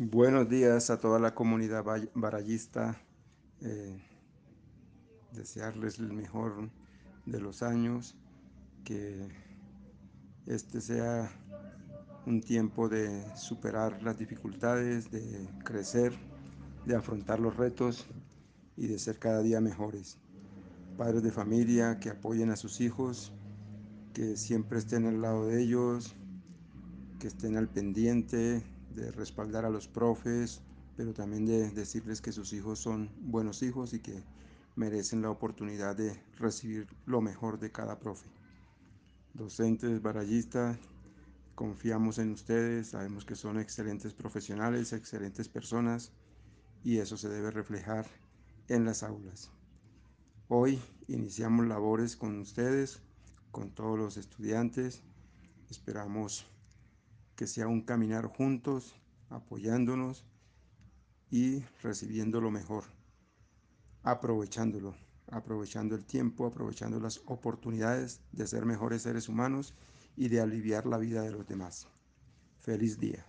Buenos días a toda la comunidad barayista. Eh, desearles el mejor de los años. Que este sea un tiempo de superar las dificultades, de crecer, de afrontar los retos y de ser cada día mejores. Padres de familia que apoyen a sus hijos, que siempre estén al lado de ellos, que estén al pendiente, de respaldar a los profes, pero también de decirles que sus hijos son buenos hijos y que merecen la oportunidad de recibir lo mejor de cada profe. Docentes, barallistas, confiamos en ustedes, sabemos que son excelentes profesionales, excelentes personas y eso se debe reflejar en las aulas. Hoy iniciamos labores con ustedes, con todos los estudiantes. Esperamos que sea un caminar juntos, apoyándonos y recibiendo lo mejor, aprovechándolo, aprovechando el tiempo, aprovechando las oportunidades de ser mejores seres humanos y de aliviar la vida de los demás. Feliz día.